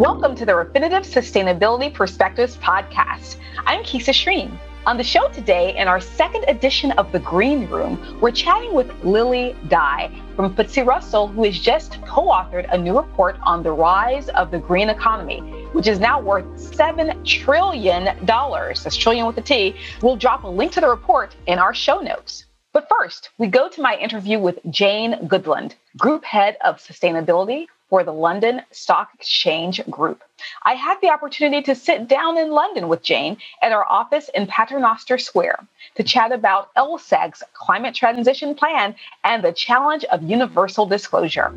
Welcome to the Refinitiv Sustainability Perspectives podcast. I'm Kisa Shreen. On the show today, in our second edition of The Green Room, we're chatting with Lily Dai from FTSE Russell, who has just co authored a new report on the rise of the green economy, which is now worth $7 trillion. That's trillion with a T. We'll drop a link to the report in our show notes. But first, we go to my interview with Jane Goodland, Group Head of Sustainability for the London Stock Exchange Group. I had the opportunity to sit down in London with Jane at our office in Paternoster Square to chat about LSEG's climate transition plan and the challenge of universal disclosure.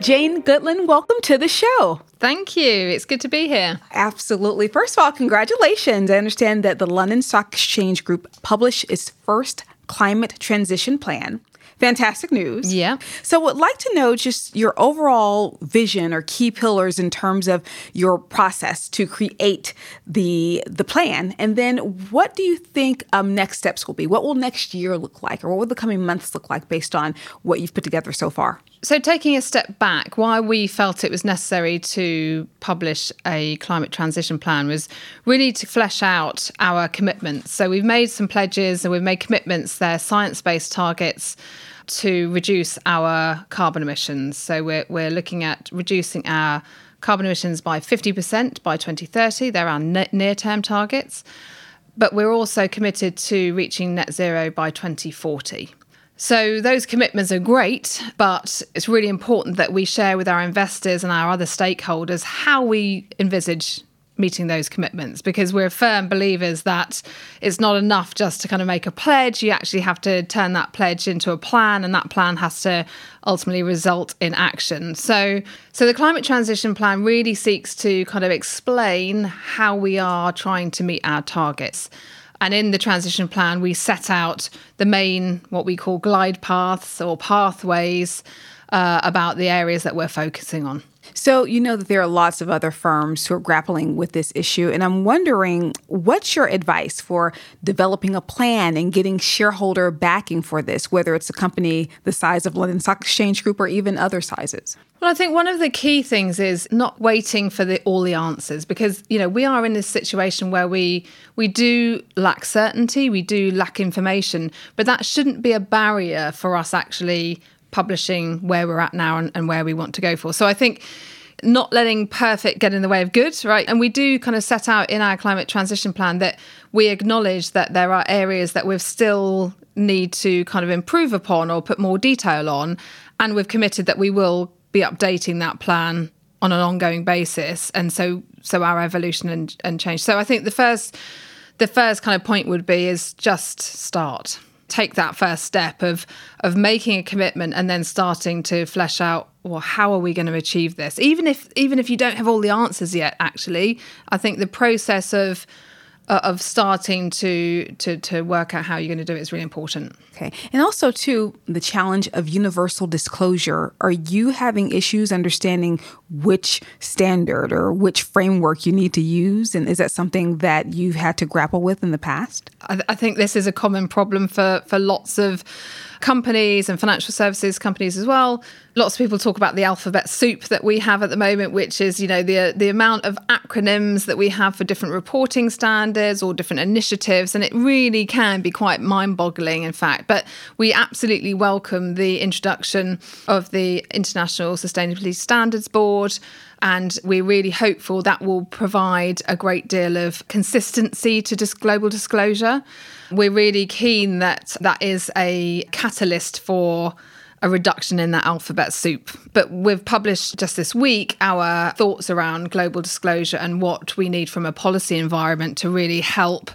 Jane Goodland, welcome to the show. Thank you. It's good to be here. Absolutely. First of all, congratulations. I understand that the London Stock Exchange Group published its first climate transition plan. Fantastic news. Yeah. So, would like to know just your overall vision or key pillars in terms of your process to create the the plan, and then what do you think um, next steps will be? What will next year look like, or what will the coming months look like based on what you've put together so far? So, taking a step back, why we felt it was necessary to publish a climate transition plan was really to flesh out our commitments. So, we've made some pledges and we've made commitments. They're science based targets to reduce our carbon emissions. So we're, we're looking at reducing our carbon emissions by 50% by 2030. They're our near term targets. But we're also committed to reaching net zero by 2040. So those commitments are great, but it's really important that we share with our investors and our other stakeholders how we envisage meeting those commitments because we're firm believers that it's not enough just to kind of make a pledge. You actually have to turn that pledge into a plan, and that plan has to ultimately result in action. So, so the climate transition plan really seeks to kind of explain how we are trying to meet our targets. And in the transition plan, we set out the main, what we call glide paths or pathways uh, about the areas that we're focusing on. So, you know that there are lots of other firms who are grappling with this issue. And I'm wondering what's your advice for developing a plan and getting shareholder backing for this, whether it's a company the size of London Stock Exchange Group or even other sizes? Well, I think one of the key things is not waiting for the, all the answers because you know we are in this situation where we we do lack certainty, we do lack information, but that shouldn't be a barrier for us actually publishing where we're at now and, and where we want to go for. So I think not letting perfect get in the way of good, right? And we do kind of set out in our climate transition plan that we acknowledge that there are areas that we've still need to kind of improve upon or put more detail on. And we've committed that we will be updating that plan on an ongoing basis. And so so our evolution and, and change. So I think the first the first kind of point would be is just start take that first step of of making a commitment and then starting to flesh out well how are we going to achieve this? Even if even if you don't have all the answers yet actually i think the process of Uh, of starting to to to work out how you're going to do it is really important. Okay, and also too the challenge of universal disclosure. Are you having issues understanding which standard or which framework you need to use, and is that something that you've had to grapple with in the past? I, I think this is a common problem for for lots of companies and financial services companies as well. Lots of people talk about the alphabet soup that we have at the moment, which is, you know, the the amount of acronyms that we have for different reporting standards or different initiatives, and it really can be quite mind-boggling, in fact. But we absolutely welcome the introduction of the International Sustainability Standards Board. And we're really hopeful that will provide a great deal of consistency to dis- global disclosure. We're really keen that that is a catalyst for a reduction in that alphabet soup. But we've published just this week our thoughts around global disclosure and what we need from a policy environment to really help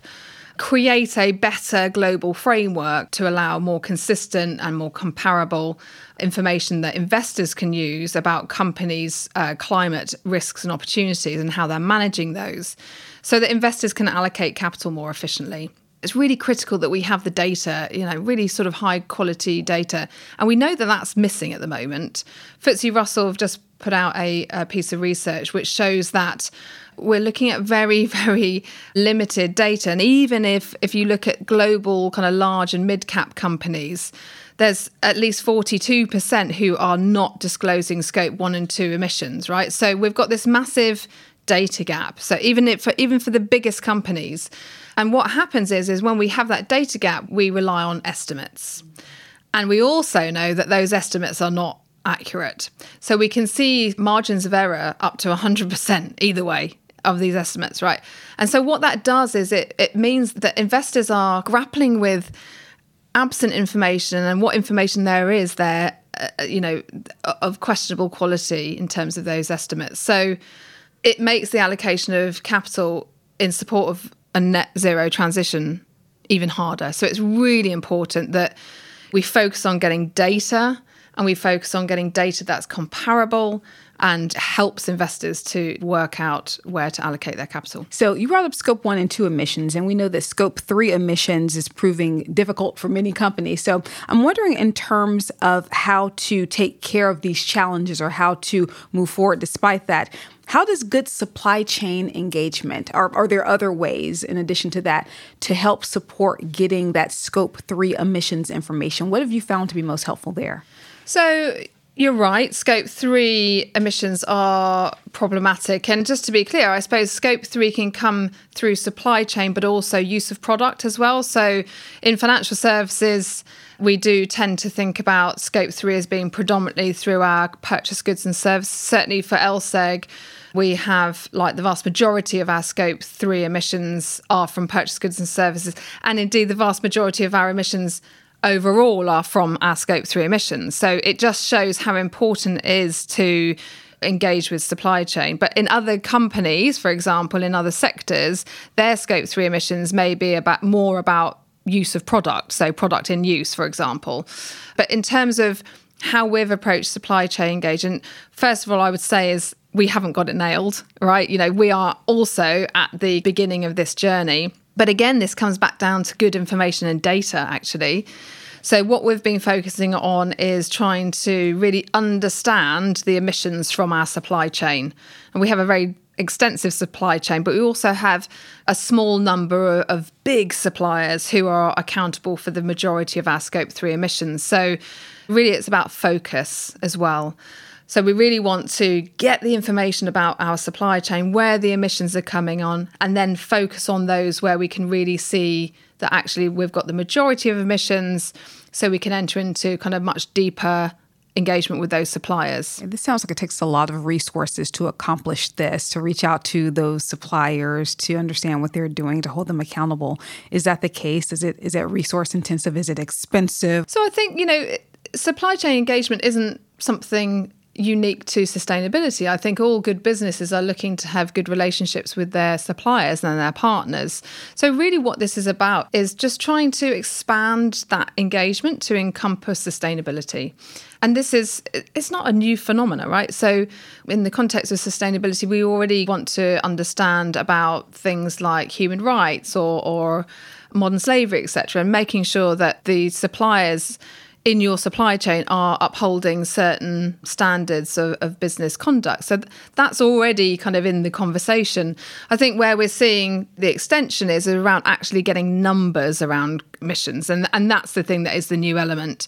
create a better global framework to allow more consistent and more comparable information that investors can use about companies' uh, climate risks and opportunities and how they're managing those so that investors can allocate capital more efficiently it's really critical that we have the data, you know, really sort of high quality data. And we know that that's missing at the moment. FTSE Russell have just put out a, a, piece of research which shows that we're looking at very, very limited data. And even if, if you look at global kind of large and mid cap companies, there's at least 42% who are not disclosing scope one and two emissions, right? So we've got this massive data gap. So even if, for even for the biggest companies, and what happens is is when we have that data gap, we rely on estimates. And we also know that those estimates are not accurate. So we can see margins of error up to 100% either way of these estimates, right? And so what that does is it it means that investors are grappling with absent information and what information there is there uh, you know of questionable quality in terms of those estimates. So it makes the allocation of capital in support of a net zero transition even harder. So it's really important that we focus on getting data and we focus on getting data that's comparable and helps investors to work out where to allocate their capital. So, you brought up scope one and two emissions, and we know that scope three emissions is proving difficult for many companies. So, I'm wondering in terms of how to take care of these challenges or how to move forward despite that. How does good supply chain engagement, or are there other ways in addition to that, to help support getting that scope three emissions information? What have you found to be most helpful there? So, you're right. Scope three emissions are problematic. And just to be clear, I suppose scope three can come through supply chain, but also use of product as well. So in financial services, we do tend to think about scope three as being predominantly through our purchase goods and services. Certainly for LSEG, we have like the vast majority of our scope three emissions are from purchase goods and services. And indeed, the vast majority of our emissions overall are from our scope three emissions. So it just shows how important it is to engage with supply chain. But in other companies, for example, in other sectors, their scope three emissions may be about more about use of product, so product in use, for example. But in terms of how we've approached supply chain engagement, first of all, I would say is we haven't got it nailed, right? You know, we are also at the beginning of this journey. But again, this comes back down to good information and data, actually. So, what we've been focusing on is trying to really understand the emissions from our supply chain. And we have a very extensive supply chain, but we also have a small number of big suppliers who are accountable for the majority of our scope 3 emissions. So, really, it's about focus as well. So, we really want to get the information about our supply chain, where the emissions are coming on, and then focus on those where we can really see that actually we've got the majority of emissions so we can enter into kind of much deeper engagement with those suppliers. This sounds like it takes a lot of resources to accomplish this, to reach out to those suppliers, to understand what they're doing, to hold them accountable. Is that the case? Is it is it resource intensive? Is it expensive? So I think, you know, supply chain engagement isn't something unique to sustainability. I think all good businesses are looking to have good relationships with their suppliers and their partners. So, really, what this is about is just trying to expand that engagement to encompass sustainability. And this is, it's not a new phenomena, right? So, in the context of sustainability, we already want to understand about things like human rights or, or modern slavery, etc., and making sure that the suppliers in your supply chain are upholding certain standards of, of, business conduct. So that's already kind of in the conversation. I think where we're seeing the extension is around actually getting numbers around emissions, and and that's the thing that is the new element.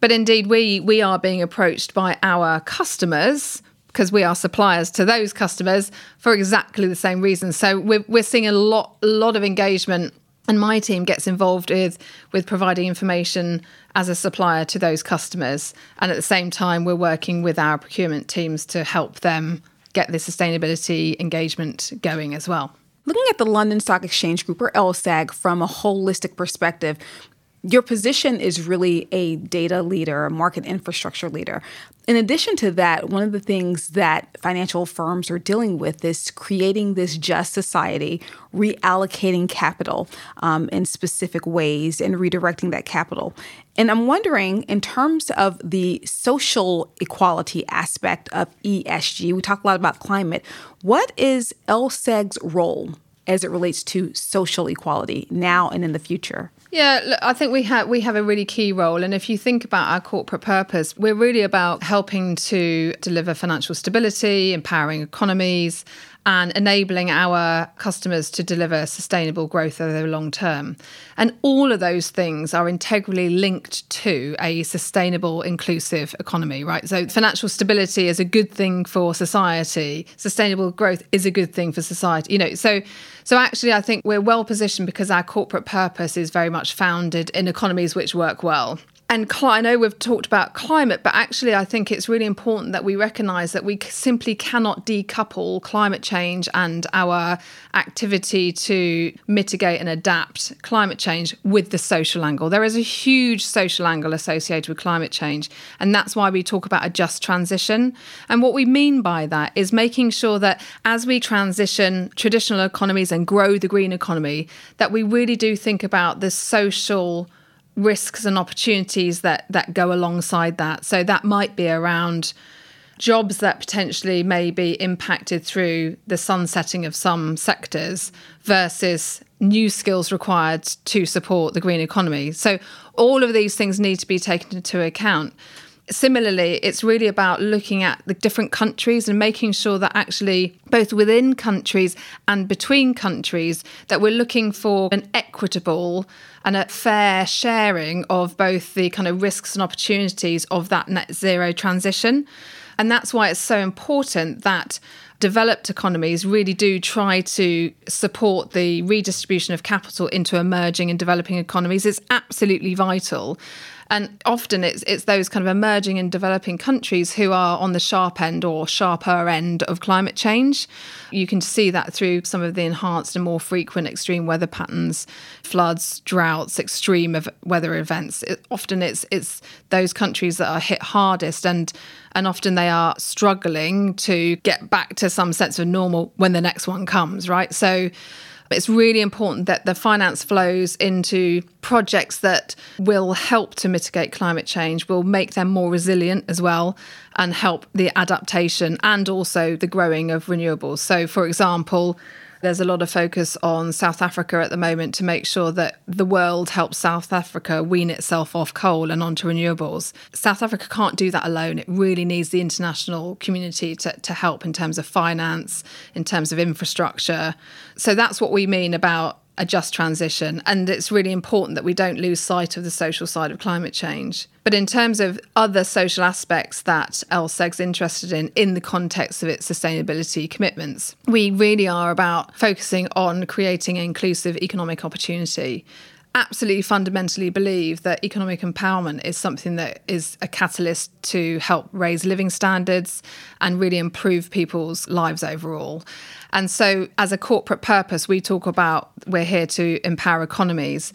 But indeed, we we are being approached by our customers because we are suppliers to those customers for exactly the same reason. So we're, we're seeing a lot, a lot of engagement and my team gets involved with with providing information as a supplier to those customers and at the same time we're working with our procurement teams to help them get the sustainability engagement going as well looking at the london stock exchange group or lseg from a holistic perspective your position is really a data leader, a market infrastructure leader. In addition to that, one of the things that financial firms are dealing with is creating this just society, reallocating capital um, in specific ways and redirecting that capital. And I'm wondering, in terms of the social equality aspect of ESG, we talk a lot about climate. What is LSEG's role as it relates to social equality now and in the future? Yeah, look, I think we have we have a really key role, and if you think about our corporate purpose, we're really about helping to deliver financial stability, empowering economies, and enabling our customers to deliver sustainable growth over the long term. And all of those things are integrally linked to a sustainable, inclusive economy, right? So financial stability is a good thing for society. Sustainable growth is a good thing for society. You know, so so actually I think we're well positioned because our corporate purpose is very much founded in economies which work well and I know we've talked about climate, but actually, I think it's really important that we recognise that we simply cannot decouple climate change and our activity to mitigate and adapt climate change with the social angle. There is a huge social angle associated with climate change, and that's why we talk about a just transition. And what we mean by that is making sure that as we transition traditional economies and grow the green economy, that we really do think about the social risks and opportunities that that go alongside that. So that might be around jobs that potentially may be impacted through the sunsetting of some sectors versus new skills required to support the green economy. So all of these things need to be taken into account. Similarly, it's really about looking at the different countries and making sure that actually, both within countries and between countries, that we're looking for an equitable and a fair sharing of both the kind of risks and opportunities of that net zero transition. And that's why it's so important that developed economies really do try to support the redistribution of capital into emerging and developing economies. It's absolutely vital. And often it's it's those kind of emerging and developing countries who are on the sharp end or sharper end of climate change. You can see that through some of the enhanced and more frequent extreme weather patterns, floods, droughts, extreme weather events. It, often it's it's those countries that are hit hardest and and often they are struggling to get back to some sense of normal when the next one comes, right? So it's really important that the finance flows into projects that will help to mitigate climate change, will make them more resilient as well, and help the adaptation and also the growing of renewables. So, for example, there's a lot of focus on South Africa at the moment to make sure that the world helps South Africa wean itself off coal and onto renewables. South Africa can't do that alone. It really needs the international community to, to help in terms of finance, in terms of infrastructure. So that's what we mean about a just transition. And it's really important that we don't lose sight of the social side of climate change. But in terms of other social aspects that LSEG's interested in in the context of its sustainability commitments, we really are about focusing on creating inclusive economic opportunity absolutely fundamentally believe that economic empowerment is something that is a catalyst to help raise living standards and really improve people's lives overall. And so, as a corporate purpose, we talk about we're here to empower economies.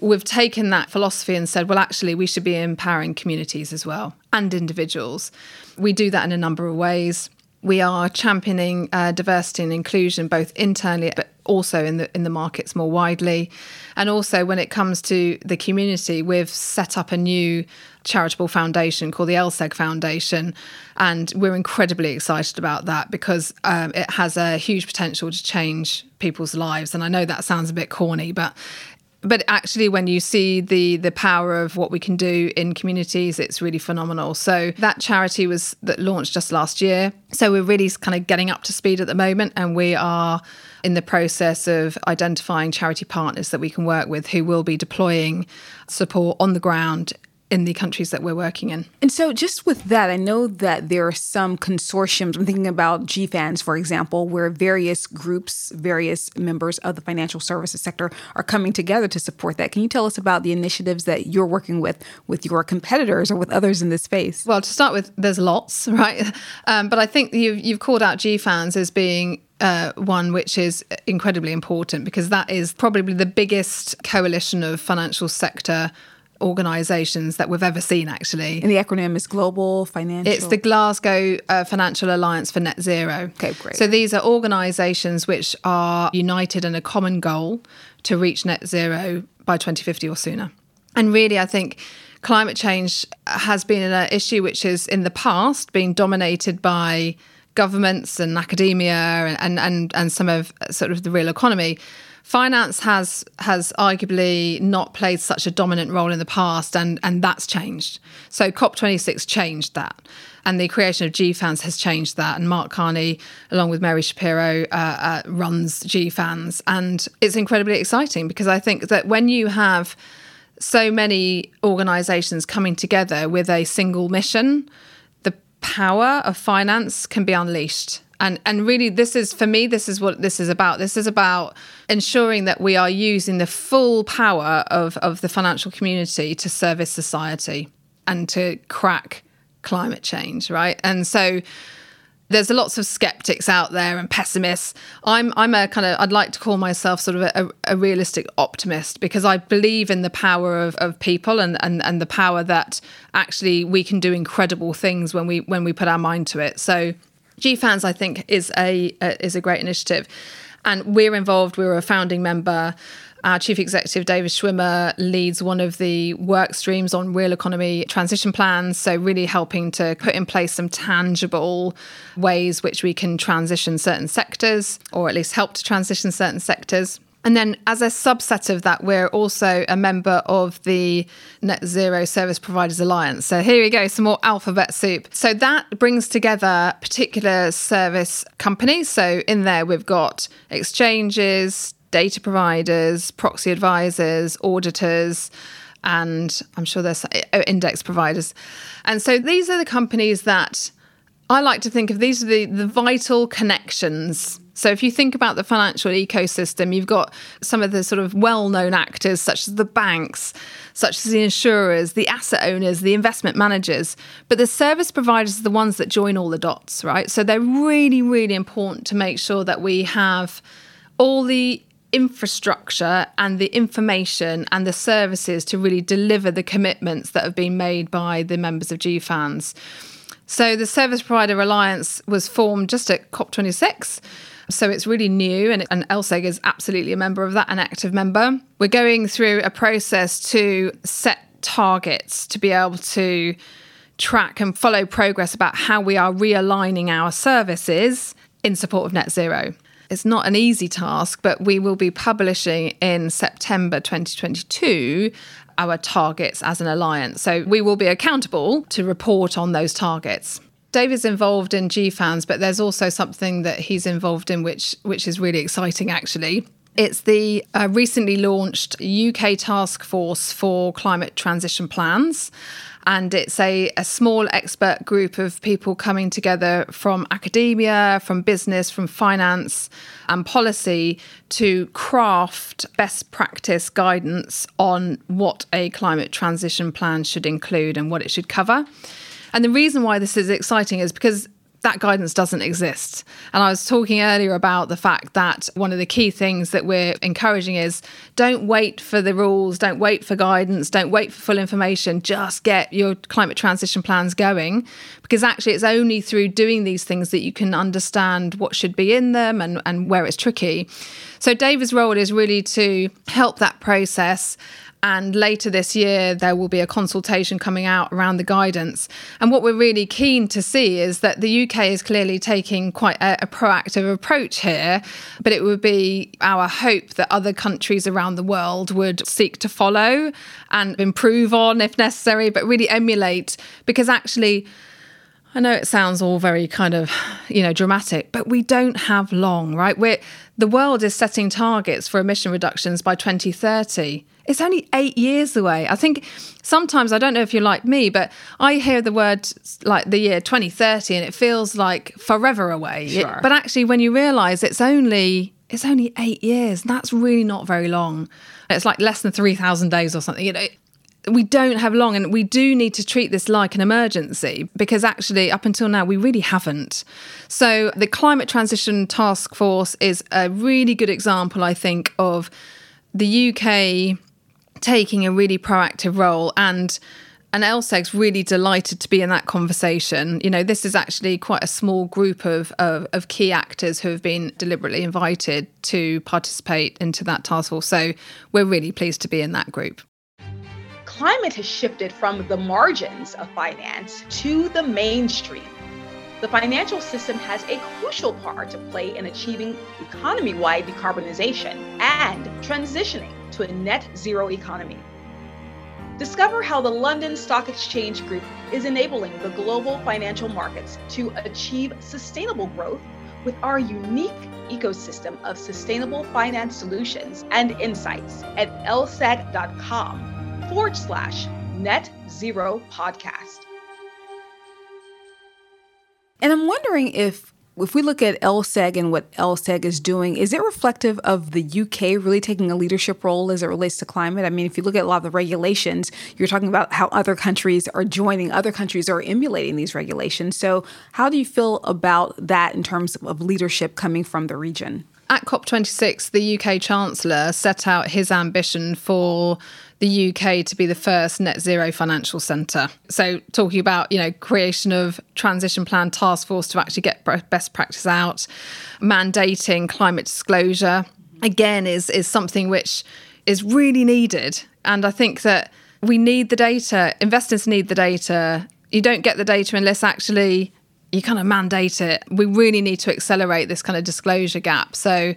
We've taken that philosophy and said, well, actually, we should be empowering communities as well and individuals. We do that in a number of ways we are championing uh, diversity and inclusion both internally but also in the in the markets more widely. And also when it comes to the community we've set up a new charitable foundation called the LSEG Foundation and we're incredibly excited about that because um, it has a huge potential to change people's lives. And I know that sounds a bit corny but but actually when you see the the power of what we can do in communities it's really phenomenal. So that charity was that launched just last year. So we're really kind of getting up to speed at the moment and we are in the process of identifying charity partners that we can work with who will be deploying support on the ground in the countries that we're working in. And so, just with that, I know that there are some consortiums. I'm thinking about GFANZ, for example, where various groups, various members of the financial services sector are coming together to support that. Can you tell us about the initiatives that you're working with with your competitors or with others in this space? Well, to start with, there's lots, right? Um, but I think you've, you've called out GFANZ as being uh, one which is incredibly important because that is probably the biggest coalition of financial sector organisations that we've ever seen, actually. And the acronym is Global Financial. It's the Glasgow uh, Financial Alliance for Net Zero. Okay, great. So these are organisations which are united in a common goal to reach net zero by 2050 or sooner. And really, I think climate change has been an issue which has, in the past, been dominated by governments and academia and, and, and, and some of sort of the real economy. Finance has has arguably not played such a dominant role in the past and and that's changed so cop26 changed that and the creation of GFANZ has changed that. And Mark Carney, along with Mary Schapiro, uh, uh, runs GFANZ. And it's incredibly exciting because I think that when you have so many organizations coming together with a single mission, the power of finance can be unleashed and and really this is for me this is what this is about this is about ensuring that we are using the full power of of the financial community to service society and to crack climate change right and so there's lots of skeptics out there and pessimists. I'm I'm a kind of I'd like to call myself sort of a, a realistic optimist because I believe in the power of, of people and, and and the power that actually we can do incredible things when we when we put our mind to it. So GFANZ, I think, is a is a great initiative, and we're involved. We're a founding member. Our chief executive, David Schwimmer, leads one of the work streams on real economy transition plans. So, really helping to put in place some tangible ways which we can transition certain sectors, or at least help to transition certain sectors. And then, as a subset of that, we're also a member of the Net Zero Service Providers Alliance. So, here we go, some more alphabet soup. So, that brings together particular service companies. So, in there, we've got exchanges, data providers, proxy advisors, auditors, and I'm sure there's index providers. And so, these are the companies that I like to think of these are the, the vital connections so if you think about the financial ecosystem, you've got some of the sort of well-known actors such as the banks, such as the insurers, the asset owners, the investment managers, but the service providers are the ones that join all the dots, right? So they're really really important to make sure that we have all the infrastructure and the information and the services to really deliver the commitments that have been made by the members of GFANZ. So the Service Provider Alliance was formed just at COP26 so it's really new, and, and LSEG is absolutely a member of that, an active member. We're going through a process to set targets to be able to track and follow progress about how we are realigning our services in support of net zero. It's not an easy task, but we will be publishing in September 2022 our targets as an alliance. So we will be accountable to report on those targets. David's involved in GFANZ, but there's also something that he's involved in which which is really exciting actually. It's the uh, recently launched UK Task Force for Climate Transition Plans. And it's a, a small expert group of people coming together from academia, from business, from finance and policy to craft best practice guidance on what a climate transition plan should include and what it should cover. And the reason why this is exciting is because that guidance doesn't exist. And I was talking earlier about the fact that one of the key things that we're encouraging is don't wait for the rules, don't wait for guidance, don't wait for full information, just get your climate transition plans going. Because actually, it's only through doing these things that you can understand what should be in them and, and where it's tricky. So, David's role is really to help that process and later this year, there will be a consultation coming out around the guidance. And what we're really keen to see is that the UK is clearly taking quite a, a proactive approach here, but it would be our hope that other countries around the world would seek to follow and improve on if necessary, but really emulate, because actually, I know it sounds all very kind of, you know, dramatic, but we don't have long, right? We're the world is setting targets for emission reductions by 2030. It's only eight years away. I think sometimes, I don't know if you're like me, but I hear the word like the year 2030 and it feels like forever away. Sure. It, but actually, when you realize it's only it's only eight years, that's really not very long. It's like less than 3,000 days or something. You know, we don't have long and we do need to treat this like an emergency because actually up until now we really haven't so the climate transition task force is a really good example i think of the uk taking a really proactive role and and LSEG's really delighted to be in that conversation. You know, this is actually quite a small group of, of, of, key actors who have been deliberately invited to participate into that task force. So we're really pleased to be in that group. Climate has shifted from the margins of finance to the mainstream. The financial system has a crucial part to play in achieving economy wide decarbonization and transitioning to a net zero economy. Discover how the London Stock Exchange Group is enabling the global financial markets to achieve sustainable growth with our unique ecosystem of sustainable finance solutions and insights at lseg.com forward slash net zero podcast. And I'm wondering if if we look at LSEG and what LSEG is doing, is it reflective of the UK really taking a leadership role as it relates to climate? I mean, if you look at a lot of the regulations, you're talking about how other countries are joining, other countries are emulating these regulations. So, how do you feel about that in terms of leadership coming from the region? At COP26, the UK Chancellor set out his ambition for the UK to be the first net zero financial centre. So talking about, you know, creation of transition plan task force to actually get best practice out, mandating climate disclosure again is is something which is really needed. And I think that we need the data, investors need the data. You don't get the data unless actually you kind of mandate it. We really need to accelerate this kind of disclosure gap. So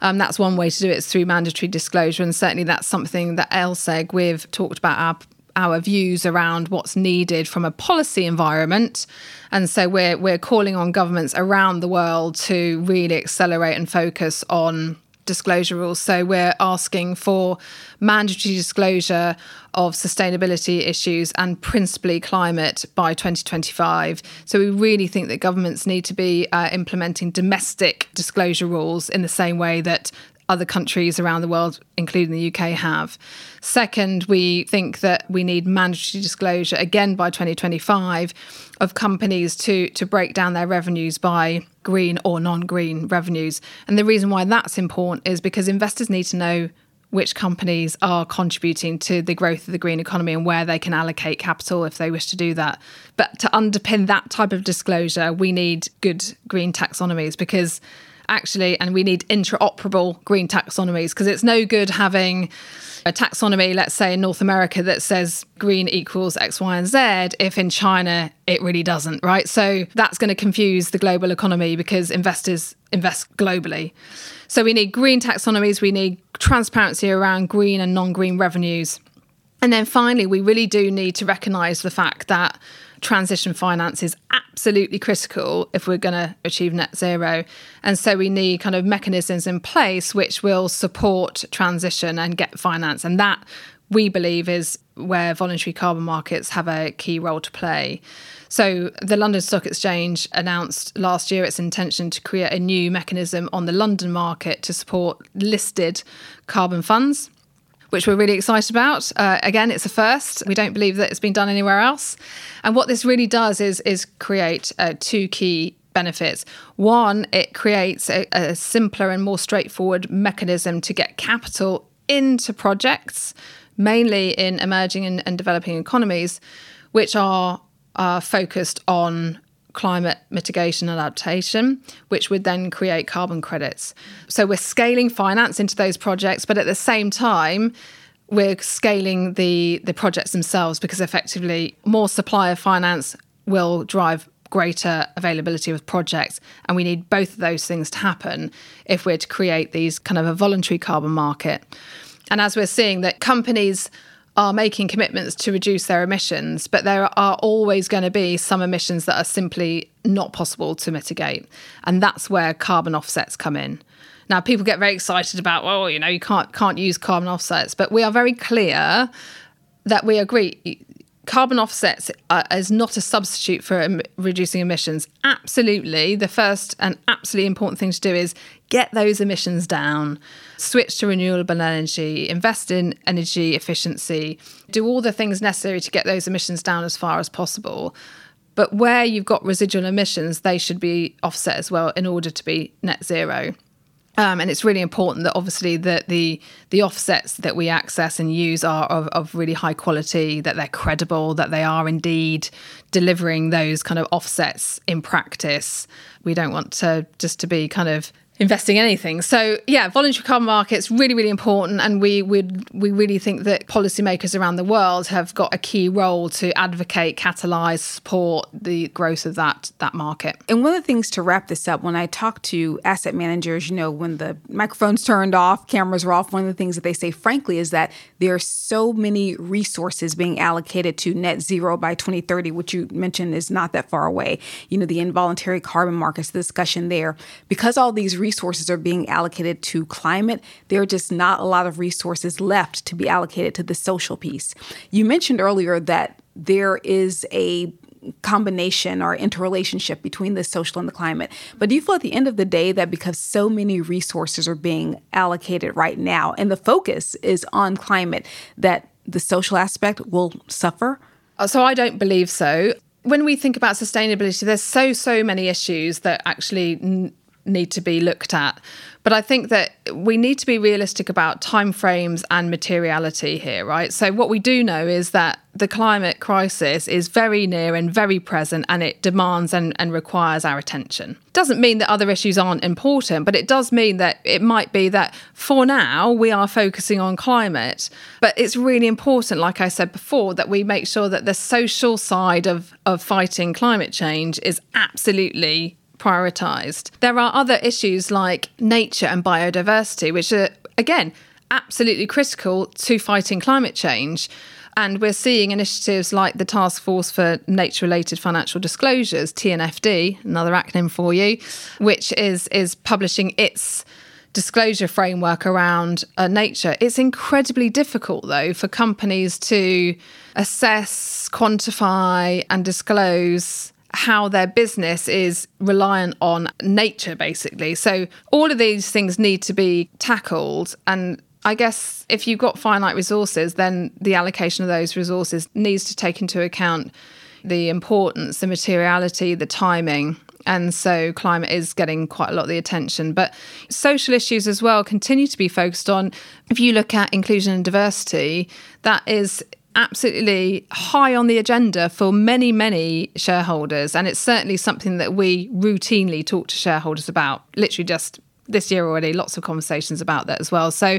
um, that's one way to do it is through mandatory disclosure, and certainly that's something that LSEG we've talked about our our views around what's needed from a policy environment. And so we're we're calling on governments around the world to really accelerate and focus on disclosure rules. So we're asking for mandatory disclosure of sustainability issues and principally climate by 2025. So we really think that governments need to be uh, implementing domestic disclosure rules in the same way that other countries around the world, including the UK, have. Second, we think that we need mandatory disclosure again by 2025 of companies to, to break down their revenues by green or non green revenues. And the reason why that's important is because investors need to know which companies are contributing to the growth of the green economy and where they can allocate capital if they wish to do that. But to underpin that type of disclosure, we need good green taxonomies because actually, and we need interoperable green taxonomies because it's no good having a taxonomy, let's say in North America, that says green equals X, Y, and Z, if in China it really doesn't, right? So that's going to confuse the global economy because investors invest globally. So we need green taxonomies, we need transparency around green and non green revenues. And then finally, we really do need to recognise the fact that transition finance is absolutely critical if we're going to achieve net zero. And so we need kind of mechanisms in place which will support transition and get finance. And that we believe is where voluntary carbon markets have a key role to play. So, the London Stock Exchange announced last year its intention to create a new mechanism on the London market to support listed carbon funds which we're really excited about. Uh, again, it's a first. We don't believe that it's been done anywhere else. And what this really does is is create uh, two key benefits. One, it creates a, a simpler and more straightforward mechanism to get capital into projects, mainly in emerging and, and developing economies, which are uh, focused on climate mitigation and adaptation, which would then create carbon credits. So we're scaling finance into those projects, but at the same time, we're scaling the the projects themselves because effectively more supply of finance will drive greater availability of projects and we need both of those things to happen if we're to create these kind of a voluntary carbon market and as we're seeing that companies are making commitments to reduce their emissions, but there are always going to be some emissions that are simply not possible to mitigate. And that's where carbon offsets come in. Now, people get very excited about, well, you know, you can't can't use carbon offsets, but we are very clear that we agree carbon offsets uh, is not a substitute for em- reducing emissions. Absolutely. The first and absolutely important thing to do is get those emissions down, switch to renewable energy, invest in energy efficiency, do all the things necessary to get those emissions down as far as possible. But where you've got residual emissions, they should be offset as well in order to be net zero. Um, and it's really important that obviously that the the offsets that we access and use are of, of, really high quality, that they're credible, that they are indeed delivering those kind of offsets in practice. We don't want to just to be kind of investing anything. So yeah, voluntary carbon markets really really important, and we would we really think that policymakers around the world have got a key role to advocate, catalyze, support the growth of that that market. And one of the things to wrap this up, when I talk to asset managers, you know, when the microphones turned off, cameras are off, one of the things that they say, frankly, is that there are so many resources being allocated to net zero by 2030, which you mentioned is not that far away. You know, the involuntary carbon markets, the discussion there, because all these resources are being allocated to climate, there are just not a lot of resources left to be allocated to the social piece. You mentioned earlier that there is a combination or interrelationship between the social and the climate. But do you feel at the end of the day that because so many resources are being allocated right now and the focus is on climate, that the social aspect will suffer? Uh, so I don't believe so. When we think about sustainability, there's so, so many issues that actually need to be looked at. But I think that we need to be realistic about timeframes and materiality here, right? So what we do know is that the climate crisis is very near and very present and it demands and, and requires our attention. Doesn't mean that other issues aren't important, but it does mean that it might be that for now we are focusing on climate. But it's really important, like I said before, that we make sure that the social side of, of fighting climate change is absolutely prioritized. There are other issues like nature and biodiversity, which are, again, absolutely critical to fighting climate change. And we're seeing initiatives like the Task Force for Nature Related Financial Disclosures, TNFD, another acronym for you, which is, is publishing its disclosure framework around uh, nature. It's incredibly difficult, though, for companies to assess, quantify, and disclose how their business is reliant on nature, basically. So, all of these things need to be tackled. And I guess if you've got finite resources, then the allocation of those resources needs to take into account the importance, the materiality, the timing. And so climate is getting quite a lot of the attention. But social issues as well continue to be focused on. If you look at inclusion and diversity, that is absolutely high on the agenda for many, many shareholders. And it's certainly something that we routinely talk to shareholders about, literally just this year already, lots of conversations about that as well. So,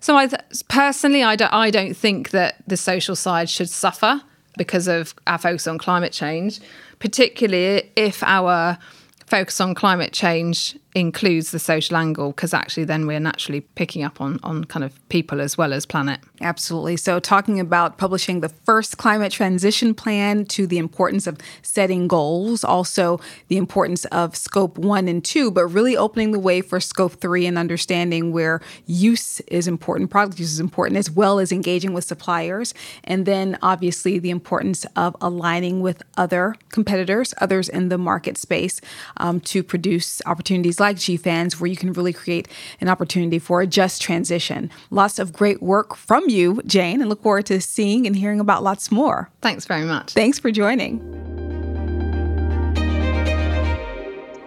so I personally, I don't, I don't think that the social side should suffer because of our focus on climate change, particularly if our focus on climate change includes the social angle because actually then we're naturally picking up on on kind of people as well as planet. Absolutely. So talking about publishing the first climate transition plan to the importance of setting goals, also the importance of scope 1 and 2, but really opening the way for scope 3 and understanding where use is important, product use is important as well as engaging with suppliers, and then obviously the importance of aligning with other competitors, others in the market space um, to produce opportunities like GFANZ, where you can really create an opportunity for a just transition. Lots of great work from you, Jane, and look forward to seeing and hearing about lots more. Thanks very much. Thanks for joining.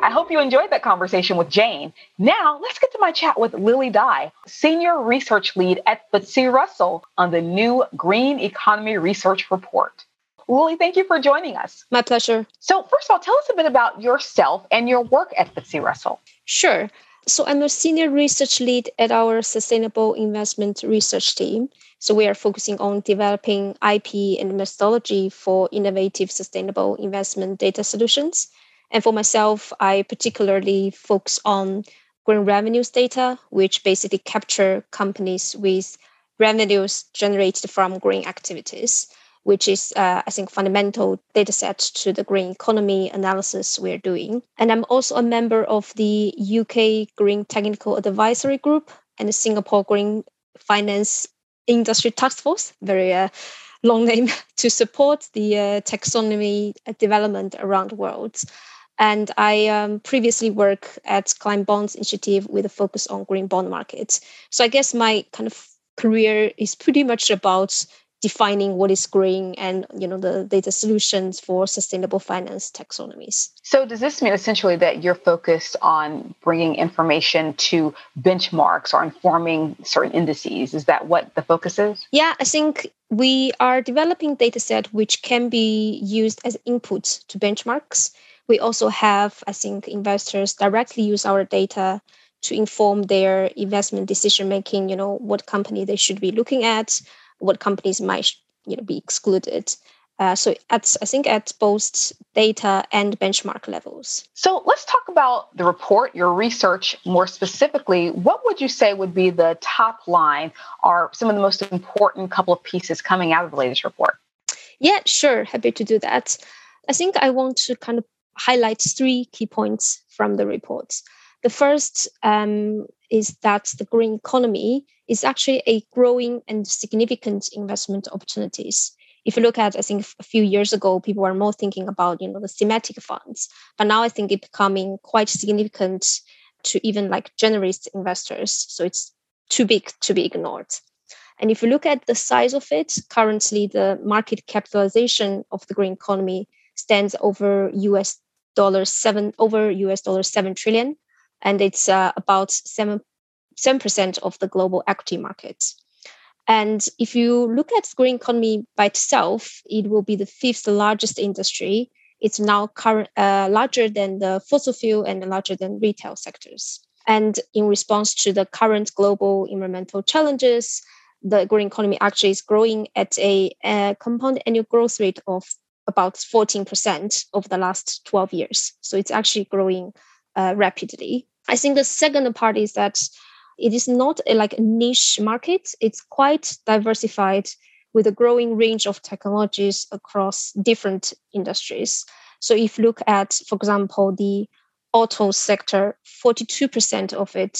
I hope you enjoyed that conversation with Jane. Now, let's get to my chat with Lily Dai, Senior Research Lead at FTSE Russell on the new Green Economy Research Report. Lily, thank you for joining us. My pleasure. So, first of all, tell us a bit about yourself and your work at FTSE Russell. Sure. So, I'm a senior research lead at our sustainable investment research team. So, we are focusing on developing IP and methodology for innovative sustainable investment data solutions. And for myself, I particularly focus on green revenues data, which basically capture companies with revenues generated from green activities which is, uh, I think, fundamental data set to the green economy analysis we're doing. And I'm also a member of the UK Green Technical Advisory Group and the Singapore Green Finance Industry Task Force, very uh, long name, to support the uh, taxonomy development around the world. And I um, previously work at Climate Bonds Initiative with a focus on green bond markets. So I guess my kind of career is pretty much about defining what is green and you know the data solutions for sustainable finance taxonomies. So does this mean essentially that you're focused on bringing information to benchmarks or informing certain indices? Is that what the focus is? Yeah i think we are developing data set which can be used as input to benchmarks. We also have, I think, investors directly use our data to inform their investment decision making. You know, what company they should be looking at, what companies might you know be excluded. Uh, so at I think at both data and benchmark levels. So let's talk about the report, your research more specifically. What would you say would be the top line or some of the most important couple of pieces coming out of the latest report? Yeah, sure. Happy to do that. I think I want to kind of highlight three key points from the report. The first um, is that the green economy is actually a growing and significant investment opportunities. If you look at, I think a few years ago, people were more thinking about, you know, the thematic funds, but now I think it's becoming quite significant to even like generalist investors. So it's too big to be ignored. And if you look at the size of it, currently the market capitalization of the green economy stands over US dollars seven over US dollars seven trillion, and it's uh, about seven seven percent of the global equity market. And if you look at the green economy by itself, it will be the fifth largest industry. It's now current, uh, larger than the fossil fuel and larger than retail sectors. And in response to the current global environmental challenges, the green economy actually is growing at a, a compound annual growth rate of about 14% over the last 12 years. So it's actually growing uh, rapidly. I think the second part is that it is not a, like a niche market. It's quite diversified with a growing range of technologies across different industries. So if you look at, for example, the auto sector, 42% of it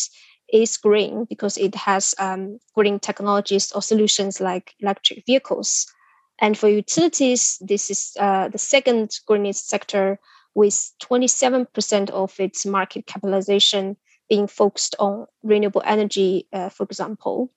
is green because it has um, green technologies or solutions like electric vehicles. And for utilities, this is uh, the second greenest sector with 27% of its market capitalization being focused on renewable energy, uh, for example.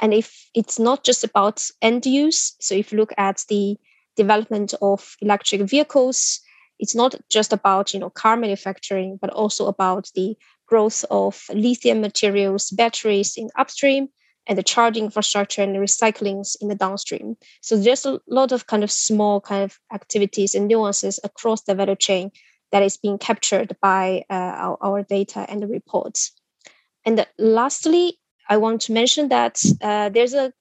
And if it's not just about end use, so if you look at the development of electric vehicles, it's not just about you know car manufacturing, but also about the growth of lithium materials, batteries in upstream, and the charging infrastructure and recyclings in the downstream. So there's a lot of kind of small kind of activities and nuances across the value chain that is being captured by uh, our, our, data and the reports. And lastly, I want to mention that uh, there's a,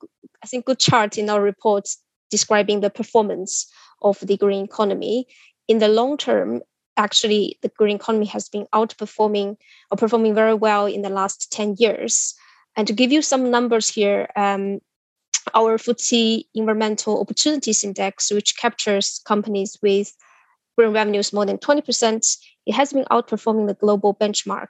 I think, good chart in our report describing the performance of the green economy. In the long term, actually, the green economy has been outperforming or performing very well in the last 10 years. And to give you some numbers here, um, our FTSE Environmental Opportunities Index, which captures companies with green revenues more than 20%, it has been outperforming the global benchmark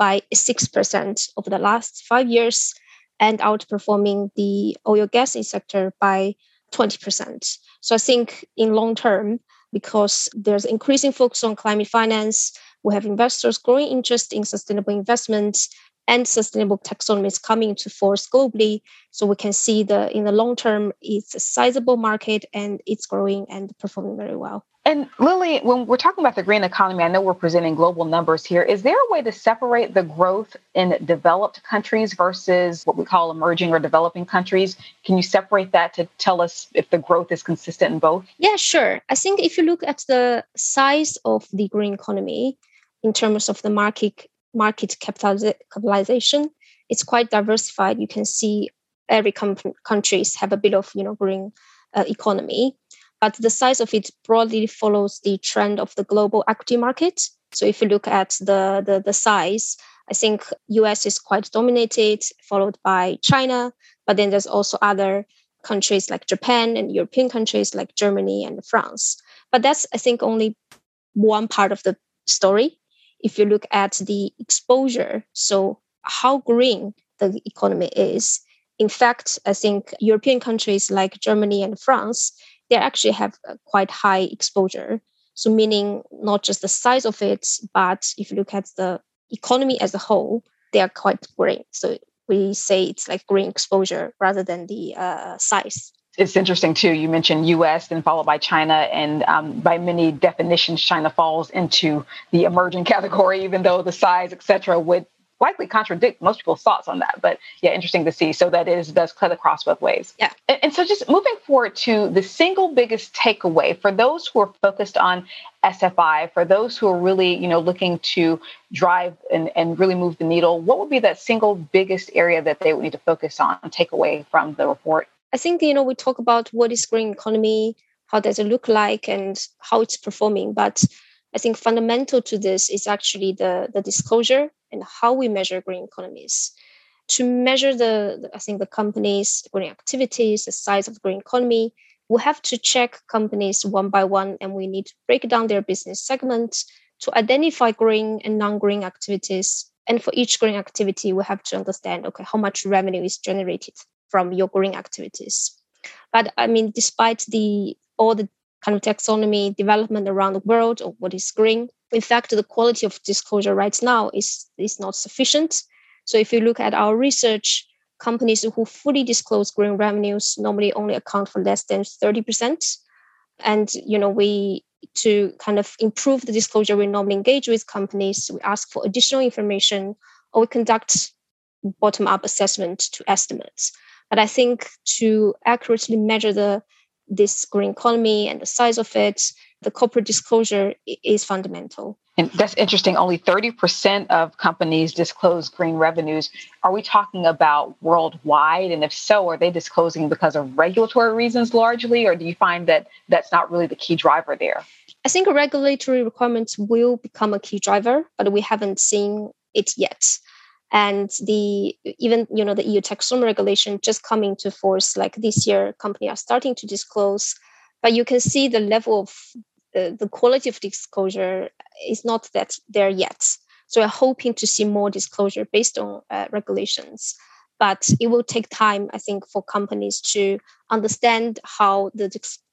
by 6% over the last five years and outperforming the oil gas sector by 20%. So I think in long term, because there's increasing focus on climate finance, we have investors growing interest in sustainable investments and sustainable taxonomies coming into force globally. So we can see the in the long term, it's a sizable market and it's growing and performing very well. And Lily, when we're talking about the green economy, I know we're presenting global numbers here. Is there a way to separate the growth in developed countries versus what we call emerging or developing countries? Can you separate that to tell us if the growth is consistent in both? Yeah, sure. I think if you look at the size of the green economy in terms of the market market capitalization, it's quite diversified. You can see every com- countries have a bit of you know green uh, economy but the size of it broadly follows the trend of the global equity market. So if you look at the, the, the size, I think US is quite dominated, followed by China, but then there's also other countries like Japan and European countries like Germany and France. But that's, I think, only one part of the story. If you look at the exposure, so how green the economy is, in fact, I think European countries like Germany and France they actually have quite high exposure. So, meaning not just the size of it, but if you look at the economy as a whole, they are quite green. So, we say it's like green exposure rather than the uh, size. It's interesting too. You mentioned U.S. then followed by China, and um, by many definitions, China falls into the emerging category, even though the size, et cetera, would likely contradict most people's thoughts on that. But yeah, interesting to see. So that is does cut across both ways. Yeah. And, and so just moving forward to the single biggest takeaway for those who are focused on SFI, for those who are really, you know, looking to drive and, and really move the needle, what would be that single biggest area that they would need to focus on and take away from the report? I think, you know, we talk about what is green economy, how does it look like and how it's performing. But I think fundamental to this is actually the, the disclosure and how we measure green economies. To measure the, I think the companies' green activities, the size of the green economy, we have to check companies one by one and we need to break down their business segments to identify green and non-green activities. And for each green activity, we have to understand, okay, how much revenue is generated from your green activities. But I mean, despite the all the kind of taxonomy development around the world of what is green. In fact, the quality of disclosure right now is, is not sufficient. So if you look at our research, companies who fully disclose green revenues normally only account for less than 30%. And you know, we to kind of improve the disclosure, we normally engage with companies, we ask for additional information, or we conduct bottom-up assessment to estimates. But I think to accurately measure the this green economy and the size of it, the corporate disclosure is fundamental. And that's interesting. Only 30% of companies disclose green revenues. Are we talking about worldwide? And if so, are they disclosing because of regulatory reasons largely, or do you find that that's not really the key driver there? I think regulatory requirements will become a key driver, but we haven't seen it yet and the even you know the eu taxonomy regulation just coming to force like this year companies are starting to disclose. But you can see the level of uh, the quality of disclosure is not that there yet. So we're hoping to see more disclosure based on uh, regulations. But it will take time i think for companies to understand how the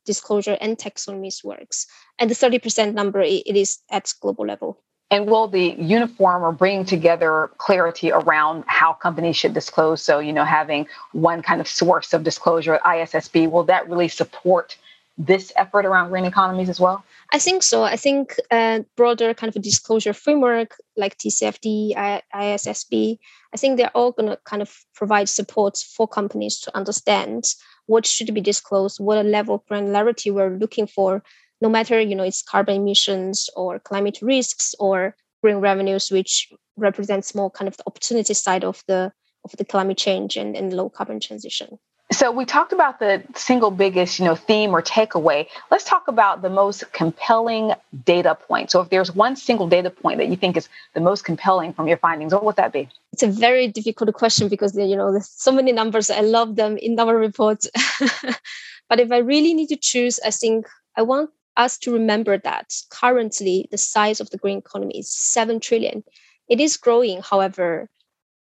disclosure and taxonomies works. And the 30% number it is at global level and will the uniform or bringing together clarity around how companies should disclose? So, you know, having one kind of source of disclosure at ISSB, will that really support this effort around green economies as well? I think so. I think a broader kind of disclosure framework like TCFD, ISSB, I think they're all going to kind of provide support for companies to understand what should be disclosed, what level of granularity we're looking for no matter you know it's carbon emissions or climate risks or green revenues which represents more kind of the opportunity side of the of the climate change and, and low carbon transition so we talked about the single biggest, you know, theme or takeaway. Let's talk about the most compelling data point. So if there's one single data point that you think is the most compelling from your findings, what would that be? It's a very difficult question because you know there's so many numbers. I love them in our reports. but if I really need to choose, I think I want us to remember that currently the size of the green economy is 7 trillion. It is growing, however,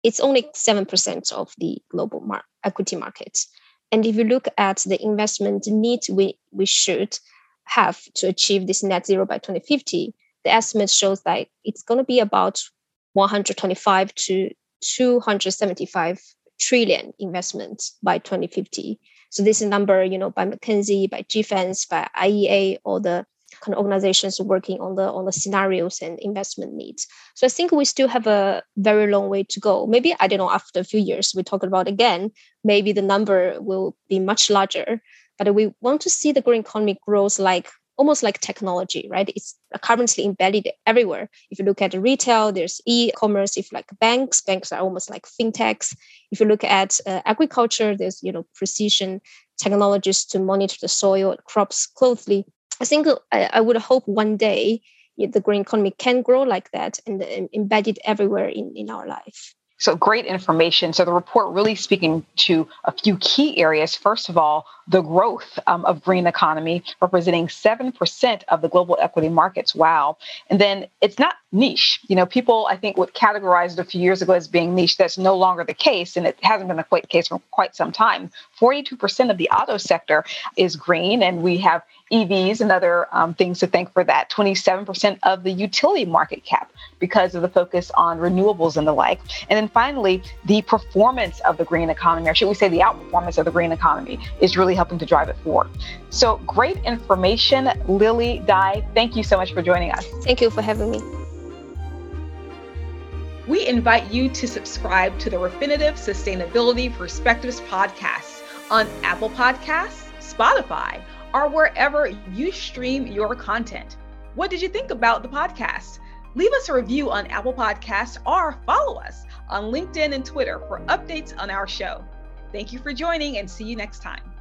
it's only 7% of the global mar- equity market. And if you look at the investment need we, we should have to achieve this net zero by 2050, the estimate shows that it's going to be about 125 to 275 trillion investment by 2050. So this is a number, you know, by McKinsey, by GFANZ, by IEA, all the kind of organizations working on the on the scenarios and investment needs. So I think we still have a very long way to go. Maybe I don't know. After a few years, we talk about again. Maybe the number will be much larger. But we want to see the green economy grows like almost like technology, right? It's currently embedded everywhere. If you look at retail, there's e-commerce. If like banks, banks are almost like fintechs. If you look at uh, agriculture, there's you know precision technologies to monitor the soil, crops closely. I think I, I would hope one day the green economy can grow like that and, and embedded everywhere in, in our life. So great information. So the report really speaking to a few key areas. First of all, the growth um, of green economy representing 7% of the global equity markets. Wow. And then it's not niche. You know, people I think would categorize it a few years ago as being niche. That's no longer the case. And it hasn't been the case for quite some time. 42% of the auto sector is green and we have EVs and other um, things to thank for that. 27% of the utility market cap because of the focus on renewables and the like. And then finally, the performance of the green economy, or should we say the outperformance of the green economy, is really helping to drive it forward. So great information, Lily Dai. Thank you so much for joining us. Thank you for having me. We invite you to subscribe to the Refinitiv Sustainability Perspectives podcast on Apple Podcasts, Spotify, or wherever you stream your content. What did you think about the podcast? Leave us a review on Apple Podcasts or follow us on LinkedIn and Twitter for updates on our show. Thank you for joining and see you next time.